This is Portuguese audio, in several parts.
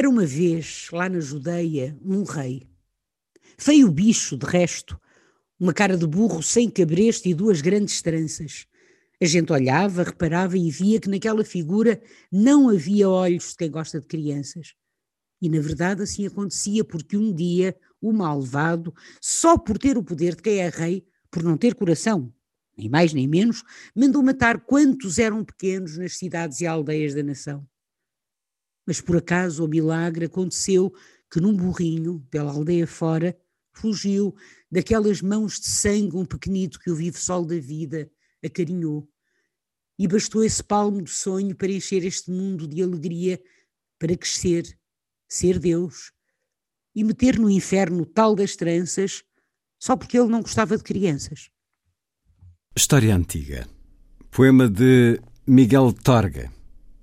Era uma vez, lá na Judeia, um rei. Feio bicho, de resto, uma cara de burro sem cabresto e duas grandes tranças. A gente olhava, reparava e via que naquela figura não havia olhos de quem gosta de crianças. E na verdade assim acontecia porque um dia o malvado, só por ter o poder de quem é rei, por não ter coração, nem mais nem menos, mandou matar quantos eram pequenos nas cidades e aldeias da nação. Mas por acaso, o milagre aconteceu que num burrinho, pela aldeia fora, fugiu daquelas mãos de sangue um pequenito que o vivo sol da vida acarinhou. E bastou esse palmo de sonho para encher este mundo de alegria, para crescer, ser Deus e meter no inferno tal das tranças só porque ele não gostava de crianças. História Antiga. Poema de Miguel Torga,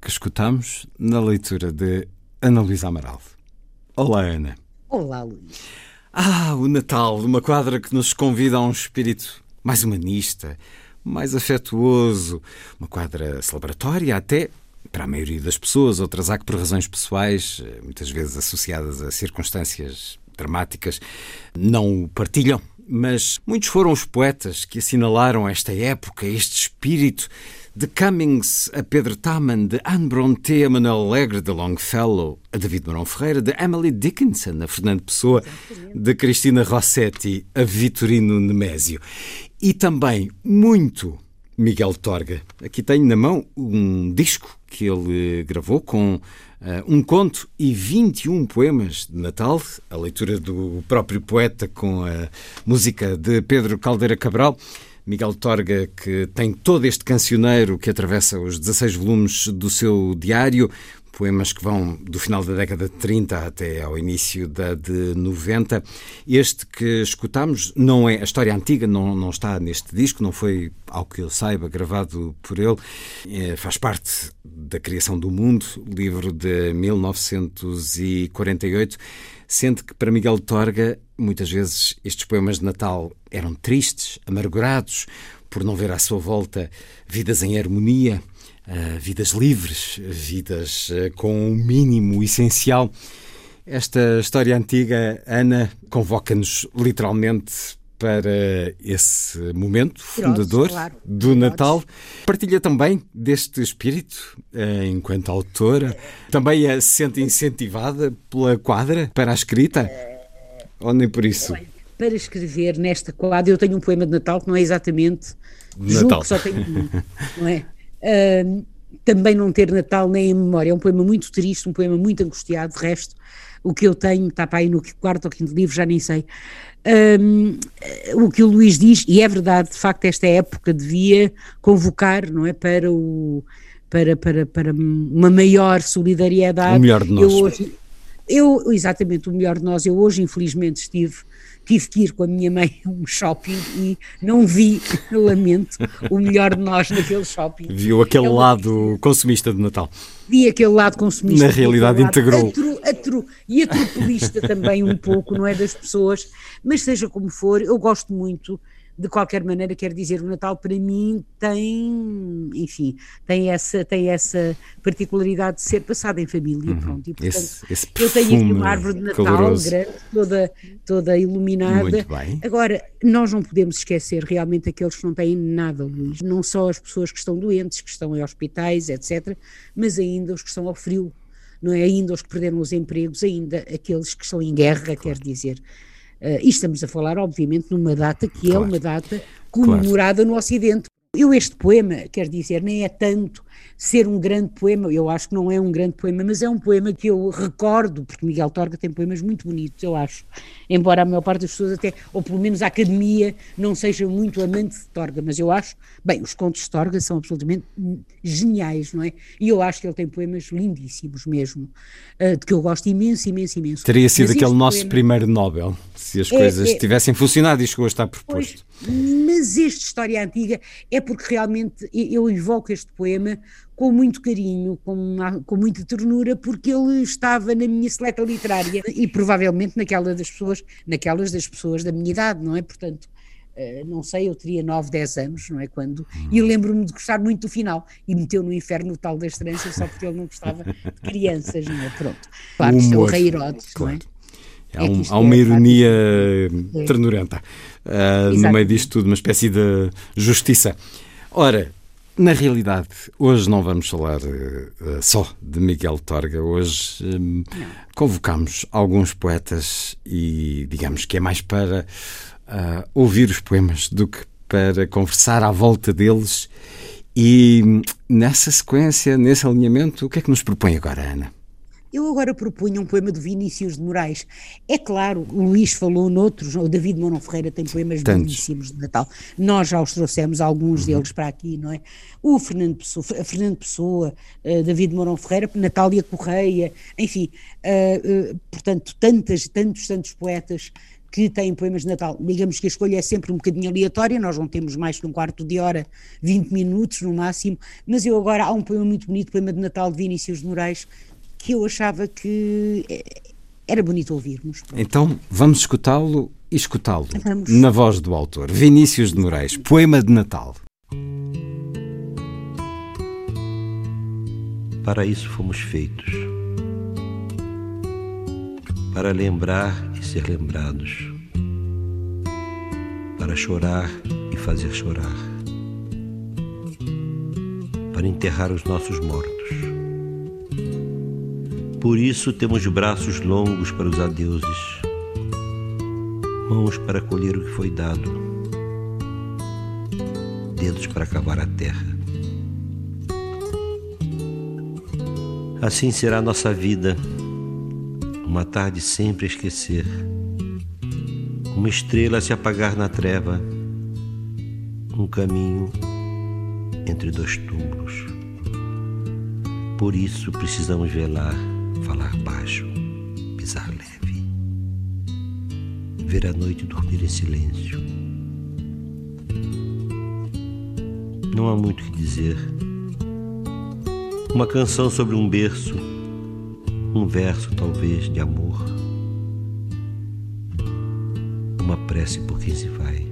que escutamos na leitura de Ana Luísa Amaral. Olá, Ana. Olá, Luís. Ah, o Natal, uma quadra que nos convida a um espírito mais humanista, mais afetuoso, uma quadra celebratória até para a maioria das pessoas, outras há que por razões pessoais, muitas vezes associadas a circunstâncias dramáticas, não o partilham. Mas muitos foram os poetas que assinalaram esta época, este espírito de Cummings a Pedro Taman, de Anne Brontë a Manuel Alegre, de Longfellow a David Marão Ferreira, de Emily Dickinson a Fernando Pessoa, de Cristina Rossetti a Vitorino Nemésio. E também muito Miguel Torga. Aqui tenho na mão um disco que ele gravou com uh, um conto e 21 poemas de Natal, a leitura do próprio poeta com a música de Pedro Caldeira Cabral. Miguel Torga, que tem todo este cancioneiro que atravessa os 16 volumes do seu diário, poemas que vão do final da década de 30 até ao início da de 90. Este que escutamos não é a história antiga, não, não está neste disco, não foi, ao que eu saiba, gravado por ele. É, faz parte da criação do mundo, livro de 1948, sendo que para Miguel Torga muitas vezes estes poemas de Natal eram tristes, amargurados, por não ver à sua volta vidas em harmonia, uh, vidas livres, vidas uh, com o mínimo essencial. Esta história antiga, Ana, convoca-nos literalmente para esse momento fundador claro. do Natal. Partilha também deste espírito uh, enquanto autora. Também se sente incentivada pela quadra para a escrita? Ou nem por isso? Para escrever nesta quadra, eu tenho um poema de Natal que não é exatamente. Natal. Só tenho um, não é? Uh, também não ter Natal nem em memória. É um poema muito triste, um poema muito angustiado. De resto, o que eu tenho está para aí no quarto ou quinto livro, já nem sei. Um, o que o Luís diz, e é verdade, de facto, esta época devia convocar, não é, para o para, para, para uma maior solidariedade. O melhor de nós. Eu hoje, eu, exatamente, o melhor de nós, eu hoje infelizmente estive, tive que ir com a minha mãe a um shopping e não vi, lamento, o melhor de nós naquele shopping. Viu aquele é lado consumista de Natal. Vi aquele lado consumista. Na realidade integrou. Atro, atro, e atropelista também um pouco, não é, das pessoas, mas seja como for, eu gosto muito de qualquer maneira, quero dizer, o Natal para mim tem, enfim, tem essa, tem essa particularidade de ser passado em família, uhum. pronto, e portanto esse, esse eu tenho aqui uma árvore de Natal caloroso. grande, toda, toda iluminada. Agora, nós não podemos esquecer realmente aqueles que não têm nada, Luís, não só as pessoas que estão doentes, que estão em hospitais, etc., mas ainda os que estão ao frio, não é? Ainda os que perderam os empregos, ainda aqueles que estão em guerra, claro. quer dizer. Uh, e estamos a falar, obviamente, numa data que é claro. é uma data comemorada claro. no Ocidente. Eu, este poema, quer dizer, nem é tanto ser um grande poema, eu acho que não é um grande poema, mas é um poema que eu recordo, porque Miguel Torga tem poemas muito bonitos, eu acho. Embora a maior parte das pessoas até, ou pelo menos a academia, não seja muito amante de Torga, mas eu acho, bem, os contos de Torga são absolutamente geniais, não é? E eu acho que ele tem poemas lindíssimos mesmo, uh, de que eu gosto imenso, imenso, imenso. Teria sido mas aquele nosso poema... primeiro Nobel, se as é, coisas é, tivessem funcionado e chegou a estar proposto. Pois, mas esta história antiga é porque realmente eu invoco este poema com muito carinho, com, com muita ternura, porque ele estava na minha seleta literária e provavelmente naquela das pessoas, naquelas das pessoas da minha idade, não é? Portanto, Uh, não sei, eu teria 9, 10 anos, não é? Quando. E lembro-me de gostar muito do final. E meteu no inferno o tal das tranças só porque ele não gostava de crianças, não é? Pronto. Claro, isto é o Rei Herodes, claro. não é? Há, um, há uma é, ironia é. ternurenta uh, no meio disto tudo, uma espécie de justiça. Ora, na realidade, hoje não vamos falar uh, só de Miguel Torga. Hoje um, convocamos alguns poetas e digamos que é mais para uh, ouvir os poemas do que para conversar à volta deles. E nessa sequência, nesse alinhamento, o que é que nos propõe agora, Ana? Eu agora propunha um poema do Vinícius de Moraes. É claro, o Luís falou noutros, o David Mourão Ferreira tem poemas Tantos. belíssimos de Natal. Nós já os trouxemos, alguns uhum. deles para aqui, não é? O Fernando Pessoa, Fernando Pessoa uh, David Mourão Ferreira, Natália Correia, enfim, uh, uh, portanto, tantas, tantos, tantos poetas que têm poemas de Natal. Digamos que a escolha é sempre um bocadinho aleatória, nós não temos mais que um quarto de hora, 20 minutos no máximo, mas eu agora, há um poema muito bonito, poema de Natal de Vinícius de Moraes, que eu achava que eh, era bonito ouvirmos. Então vamos escutá-lo e escutá-lo na voz do autor, Vinícius de Moraes, Poema de Natal. Para isso fomos feitos. Para lembrar e ser lembrados. Para chorar e fazer chorar. Para enterrar os nossos mortos por isso temos braços longos para os adeuses, mãos para colher o que foi dado, dedos para cavar a terra. Assim será nossa vida, uma tarde sempre a esquecer, uma estrela a se apagar na treva, um caminho entre dois túmulos. Por isso precisamos velar falar baixo, pisar leve, ver a noite dormir em silêncio. Não há muito o que dizer. Uma canção sobre um berço, um verso talvez de amor, uma prece por quem se vai.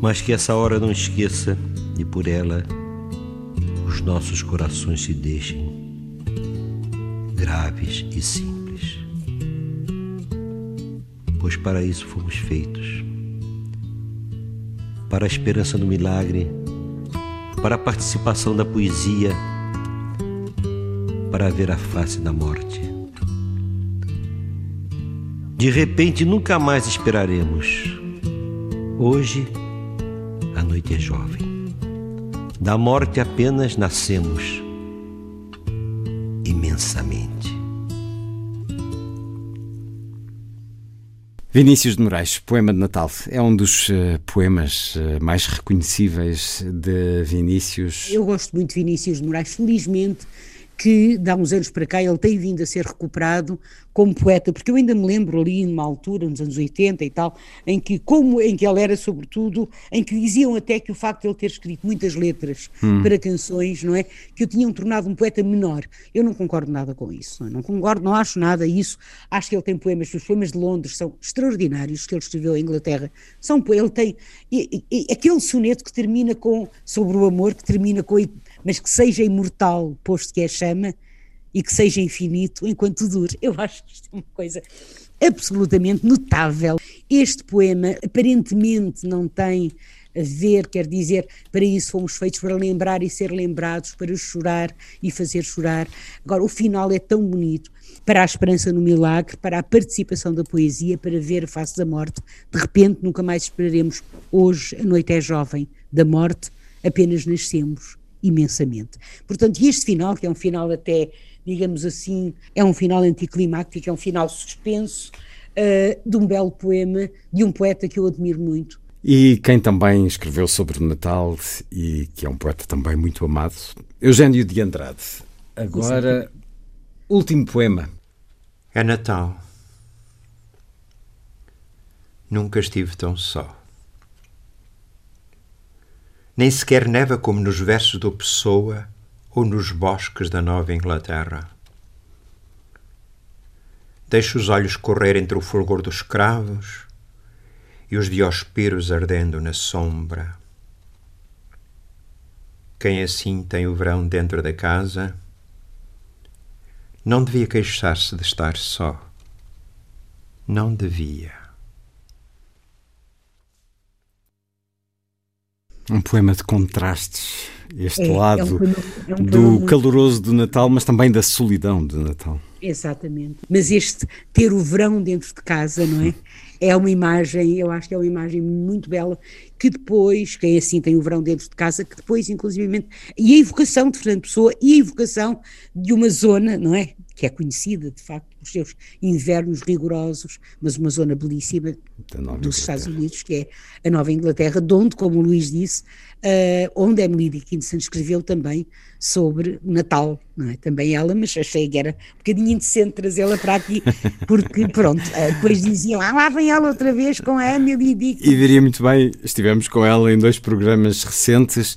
Mas que essa hora não esqueça e por ela os nossos corações se deixem graves e simples. Pois para isso fomos feitos para a esperança no milagre, para a participação da poesia, para ver a face da morte. De repente nunca mais esperaremos. Hoje a noite é jovem. Da morte apenas nascemos imensamente. Vinícius de Moraes, Poema de Natal, é um dos uh, poemas uh, mais reconhecíveis de Vinícius. Eu gosto muito de Vinícius de Moraes, felizmente que, de há uns anos para cá, ele tem vindo a ser recuperado como poeta, porque eu ainda me lembro ali numa altura, nos anos 80 e tal, em que, como, em que ele era sobretudo, em que diziam até que o facto de ele ter escrito muitas letras hum. para canções, não é, que o tinham tornado um poeta menor. Eu não concordo nada com isso, não, é? não concordo, não acho nada isso, acho que ele tem poemas, os poemas de Londres são extraordinários, que ele escreveu em Inglaterra, são, ele tem, e, e, aquele soneto que termina com, sobre o amor, que termina com mas que seja imortal, posto que é chama, e que seja infinito enquanto dure. Eu acho que isto é uma coisa absolutamente notável. Este poema aparentemente não tem a ver, quer dizer, para isso fomos feitos para lembrar e ser lembrados, para chorar e fazer chorar. Agora, o final é tão bonito para a esperança no milagre, para a participação da poesia, para ver a face da morte. De repente, nunca mais esperaremos. Hoje, a noite é jovem, da morte apenas nascemos imensamente. Portanto, este final, que é um final até, digamos assim, é um final anticlimático, é um final suspenso, uh, de um belo poema, de um poeta que eu admiro muito. E quem também escreveu sobre o Natal e que é um poeta também muito amado, Eugênio de Andrade. Agora, último poema. É Natal. Nunca estive tão só. Nem sequer neva como nos versos do Pessoa ou nos bosques da Nova Inglaterra. Deixo os olhos correr entre o fulgor dos cravos e os diospiros ardendo na sombra. Quem assim tem o verão dentro da casa não devia queixar-se de estar só. Não devia. Um poema de contrastes. Este é, lado é um poema, é um do muito... caloroso do Natal, mas também da solidão do Natal. Exatamente. Mas este ter o verão dentro de casa, não é? É uma imagem, eu acho que é uma imagem muito bela, que depois, quem assim tem o verão dentro de casa, que depois, inclusivamente, e a evocação de Fernando Pessoa e a evocação de uma zona, não é? Que é conhecida, de facto, pelos seus invernos rigorosos, mas uma zona belíssima dos Estados Unidos, que é a Nova Inglaterra, de onde, como o Luís disse, uh, onde Emily Dickinson escreveu também sobre Natal, não é? Também ela, mas achei que era um bocadinho indecente trazê-la para aqui, porque pronto, uh, depois diziam, ah, lá vem ela outra vez com a Emily Dickinson. E diria muito bem, estivemos com ela em dois programas recentes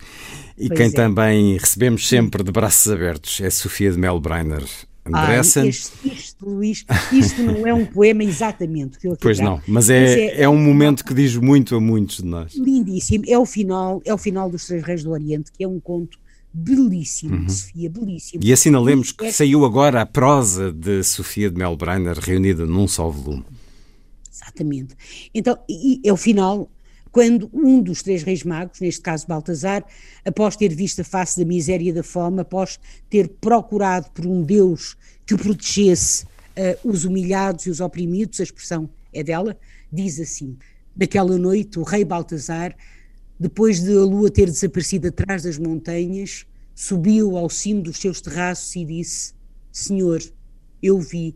e pois quem é. também recebemos sempre de braços abertos é Sofia de Melbreiner. Andressa. Ah, este, isto, Luís, isto não é um poema exatamente. Que eu pois não, mas é, mas é, é, um momento que diz muito a muitos de nós. Lindíssimo, é o final, é o final dos Três Reis do Oriente, que é um conto belíssimo uhum. Sofia, belíssimo. E assinalemos que é... saiu agora a prosa de Sofia de Melbrenner reunida num só volume. Exatamente. Então, é o final quando um dos três reis magos, neste caso Baltazar, após ter visto a face da miséria e da fome, após ter procurado por um Deus que protegesse uh, os humilhados e os oprimidos, a expressão é dela, diz assim: Naquela noite, o rei Baltazar, depois de a lua ter desaparecido atrás das montanhas, subiu ao cimo dos seus terraços e disse: Senhor, eu vi,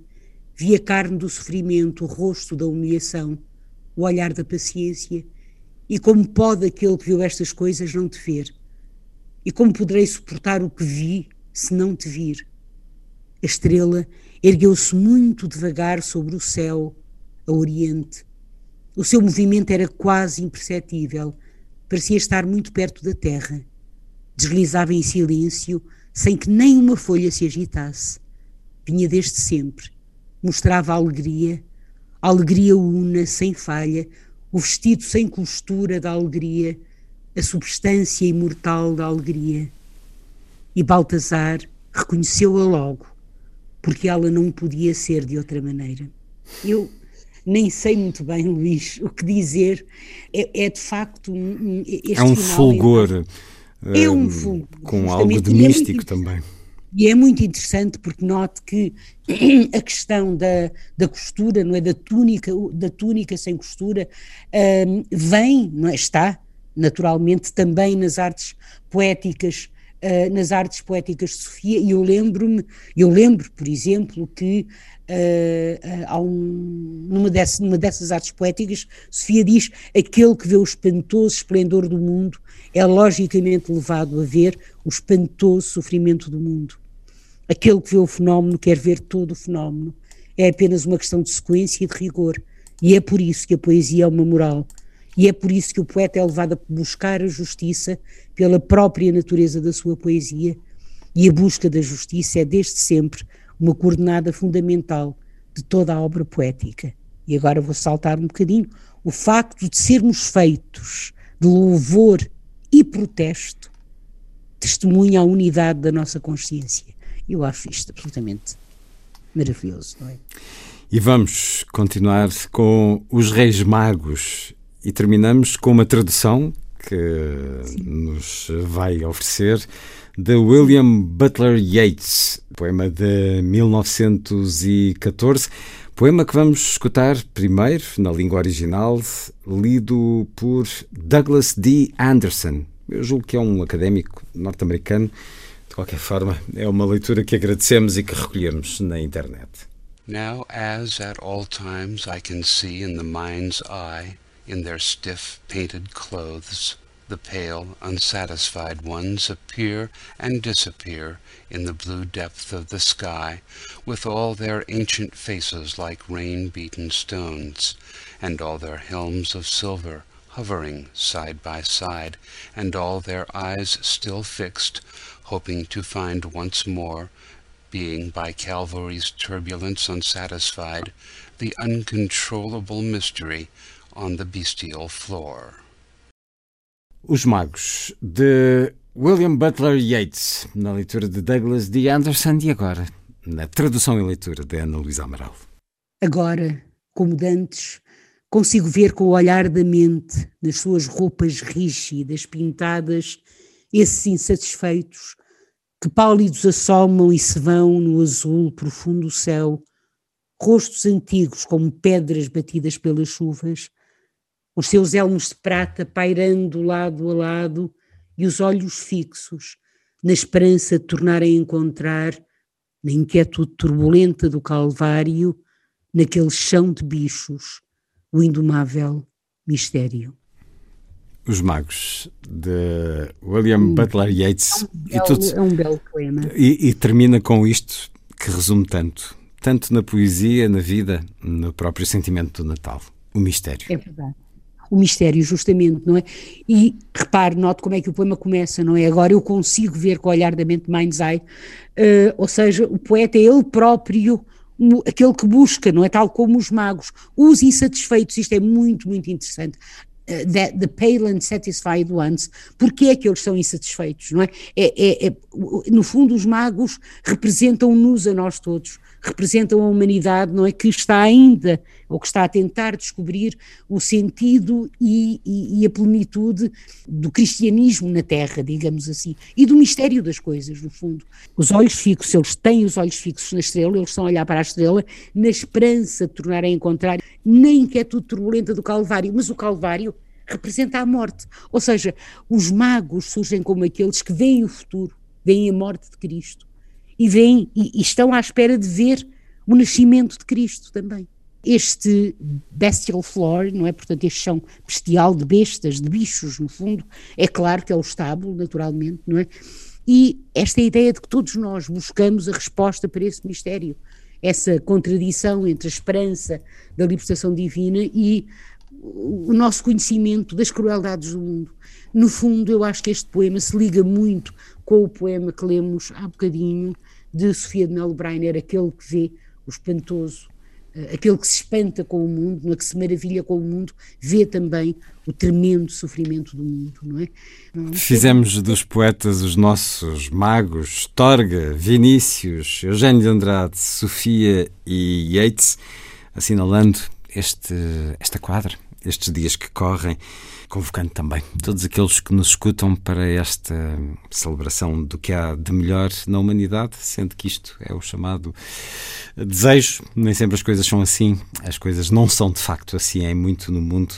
vi a carne do sofrimento, o rosto da humilhação, o olhar da paciência e como pode aquele que viu estas coisas não te ver? E como poderei suportar o que vi se não te vir? A estrela ergueu-se muito devagar sobre o céu, a oriente. O seu movimento era quase imperceptível, parecia estar muito perto da terra. Deslizava em silêncio, sem que nem uma folha se agitasse. Vinha desde sempre. Mostrava alegria, alegria una, sem falha, o vestido sem costura da alegria, a substância imortal da alegria. E Baltazar reconheceu-a logo, porque ela não podia ser de outra maneira. Eu nem sei muito bem, Luís, o que dizer. É, é de facto um, é um fulgor. É, um fulgor. Com algo de é místico também. E é muito interessante porque note que a questão da, da costura, não é, da túnica, da túnica sem costura, um, vem, não é, está naturalmente também nas artes poéticas, uh, nas artes poéticas de Sofia. E eu lembro-me, eu lembro, por exemplo, que uh, um, numa, dessas, numa dessas artes poéticas, Sofia diz: aquele que vê o espantoso esplendor do mundo é logicamente levado a ver o espantoso sofrimento do mundo. Aquele que vê o fenómeno quer ver todo o fenómeno. É apenas uma questão de sequência e de rigor. E é por isso que a poesia é uma moral. E é por isso que o poeta é levado a buscar a justiça pela própria natureza da sua poesia. E a busca da justiça é desde sempre uma coordenada fundamental de toda a obra poética. E agora vou saltar um bocadinho. O facto de sermos feitos de louvor e protesto testemunha a unidade da nossa consciência. Eu acho isto absolutamente maravilhoso, não é? E vamos continuar com os Reis Magos e terminamos com uma tradução que nos vai oferecer de William Butler Yeats, poema de 1914. Poema que vamos escutar primeiro na língua original, lido por Douglas D. Anderson, Eu julgo que é um académico norte-americano. De qualquer forma, é uma leitura que agradecemos e que recolhemos na internet. Now, as at all times I can see in the mind's eye, in their stiff painted clothes, the pale, unsatisfied ones appear and disappear in the blue depth of the sky, with all their ancient faces like rain-beaten stones, and all their helms of silver hovering side by side, and all their eyes still fixed, hoping to find once more, being by Calvary's turbulence unsatisfied, the uncontrollable mystery on the bestial floor. Os Magos, de William Butler Yeats, na leitura de Douglas D. Anderson e agora na tradução e leitura de Ana Luísa Amaral. Agora, como dantes, consigo ver com o olhar da mente, nas suas roupas rígidas, pintadas, esses insatisfeitos, que pálidos assomam e se vão no azul profundo céu, rostos antigos como pedras batidas pelas chuvas, os seus elmos de prata pairando lado a lado e os olhos fixos, na esperança de tornarem a encontrar, na inquietude turbulenta do Calvário, naquele chão de bichos, o indomável mistério. Os Magos, de William hum, Butler Yeats. É um belo, e, tudo, é um belo poema. E, e termina com isto que resume tanto, tanto na poesia, na vida, no próprio sentimento do Natal, o mistério. É verdade o mistério, justamente, não é? E repare, note como é que o poema começa, não é? Agora eu consigo ver com o olhar da mente mind's eye, uh, ou seja, o poeta é ele próprio aquele que busca, não é? Tal como os magos, os insatisfeitos, isto é muito, muito interessante. Uh, the, the pale and satisfied ones, porque é que eles são insatisfeitos, não é? É, é, é no fundo, os magos representam-nos a nós todos, representam a humanidade, não é? Que está ainda, ou que está a tentar descobrir o sentido e, e, e, a plenitude do cristianismo na Terra, digamos assim, e do mistério das coisas, no fundo. Os olhos fixos, eles têm os olhos fixos na estrela, eles estão a olhar para a estrela na esperança de tornarem a encontrar, na inquietude turbulenta do Calvário, mas o Calvário representa a morte, ou seja, os magos surgem como aqueles que veem o futuro, veem a morte de Cristo e veem e, e estão à espera de ver o nascimento de Cristo também. Este bestial floor, não é? Portanto, este chão bestial de bestas, de bichos, no fundo, é claro que é o estábulo, naturalmente, não é? E esta ideia de que todos nós buscamos a resposta para esse mistério, essa contradição entre a esperança da libertação divina e o nosso conhecimento das crueldades do mundo. No fundo, eu acho que este poema se liga muito com o poema que lemos há bocadinho de Sofia de Melo Breiner, aquele que vê o espantoso, eh, aquele que se espanta com o mundo, é que se maravilha com o mundo, vê também o tremendo sofrimento do mundo, não é? Fizemos dos poetas os nossos magos, Torga, Vinícius, Eugênio de Andrade, Sofia e Yeats, assinalando este, esta quadra, estes dias que correm convocando também todos aqueles que nos escutam para esta celebração do que há de melhor na humanidade, sendo que isto é o chamado desejo. Nem sempre as coisas são assim, as coisas não são de facto assim, é muito no mundo,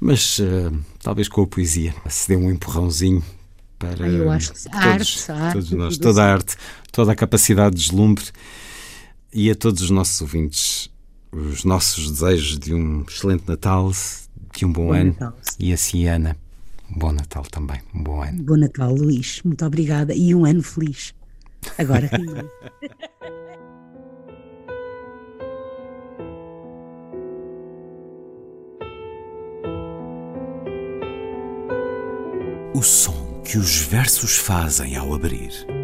mas uh, talvez com a poesia se dê um empurrãozinho para Eu acho que a todos, arte, a arte, todos nós, toda a arte, toda a capacidade de deslumbre e a todos os nossos ouvintes os nossos desejos de um excelente Natal, de um bom, bom ano. Natal. E assim, Ana, bom Natal também. Um bom ano. Bom Natal, Luís. Muito obrigada. E um ano feliz. Agora. o som que os versos fazem ao abrir.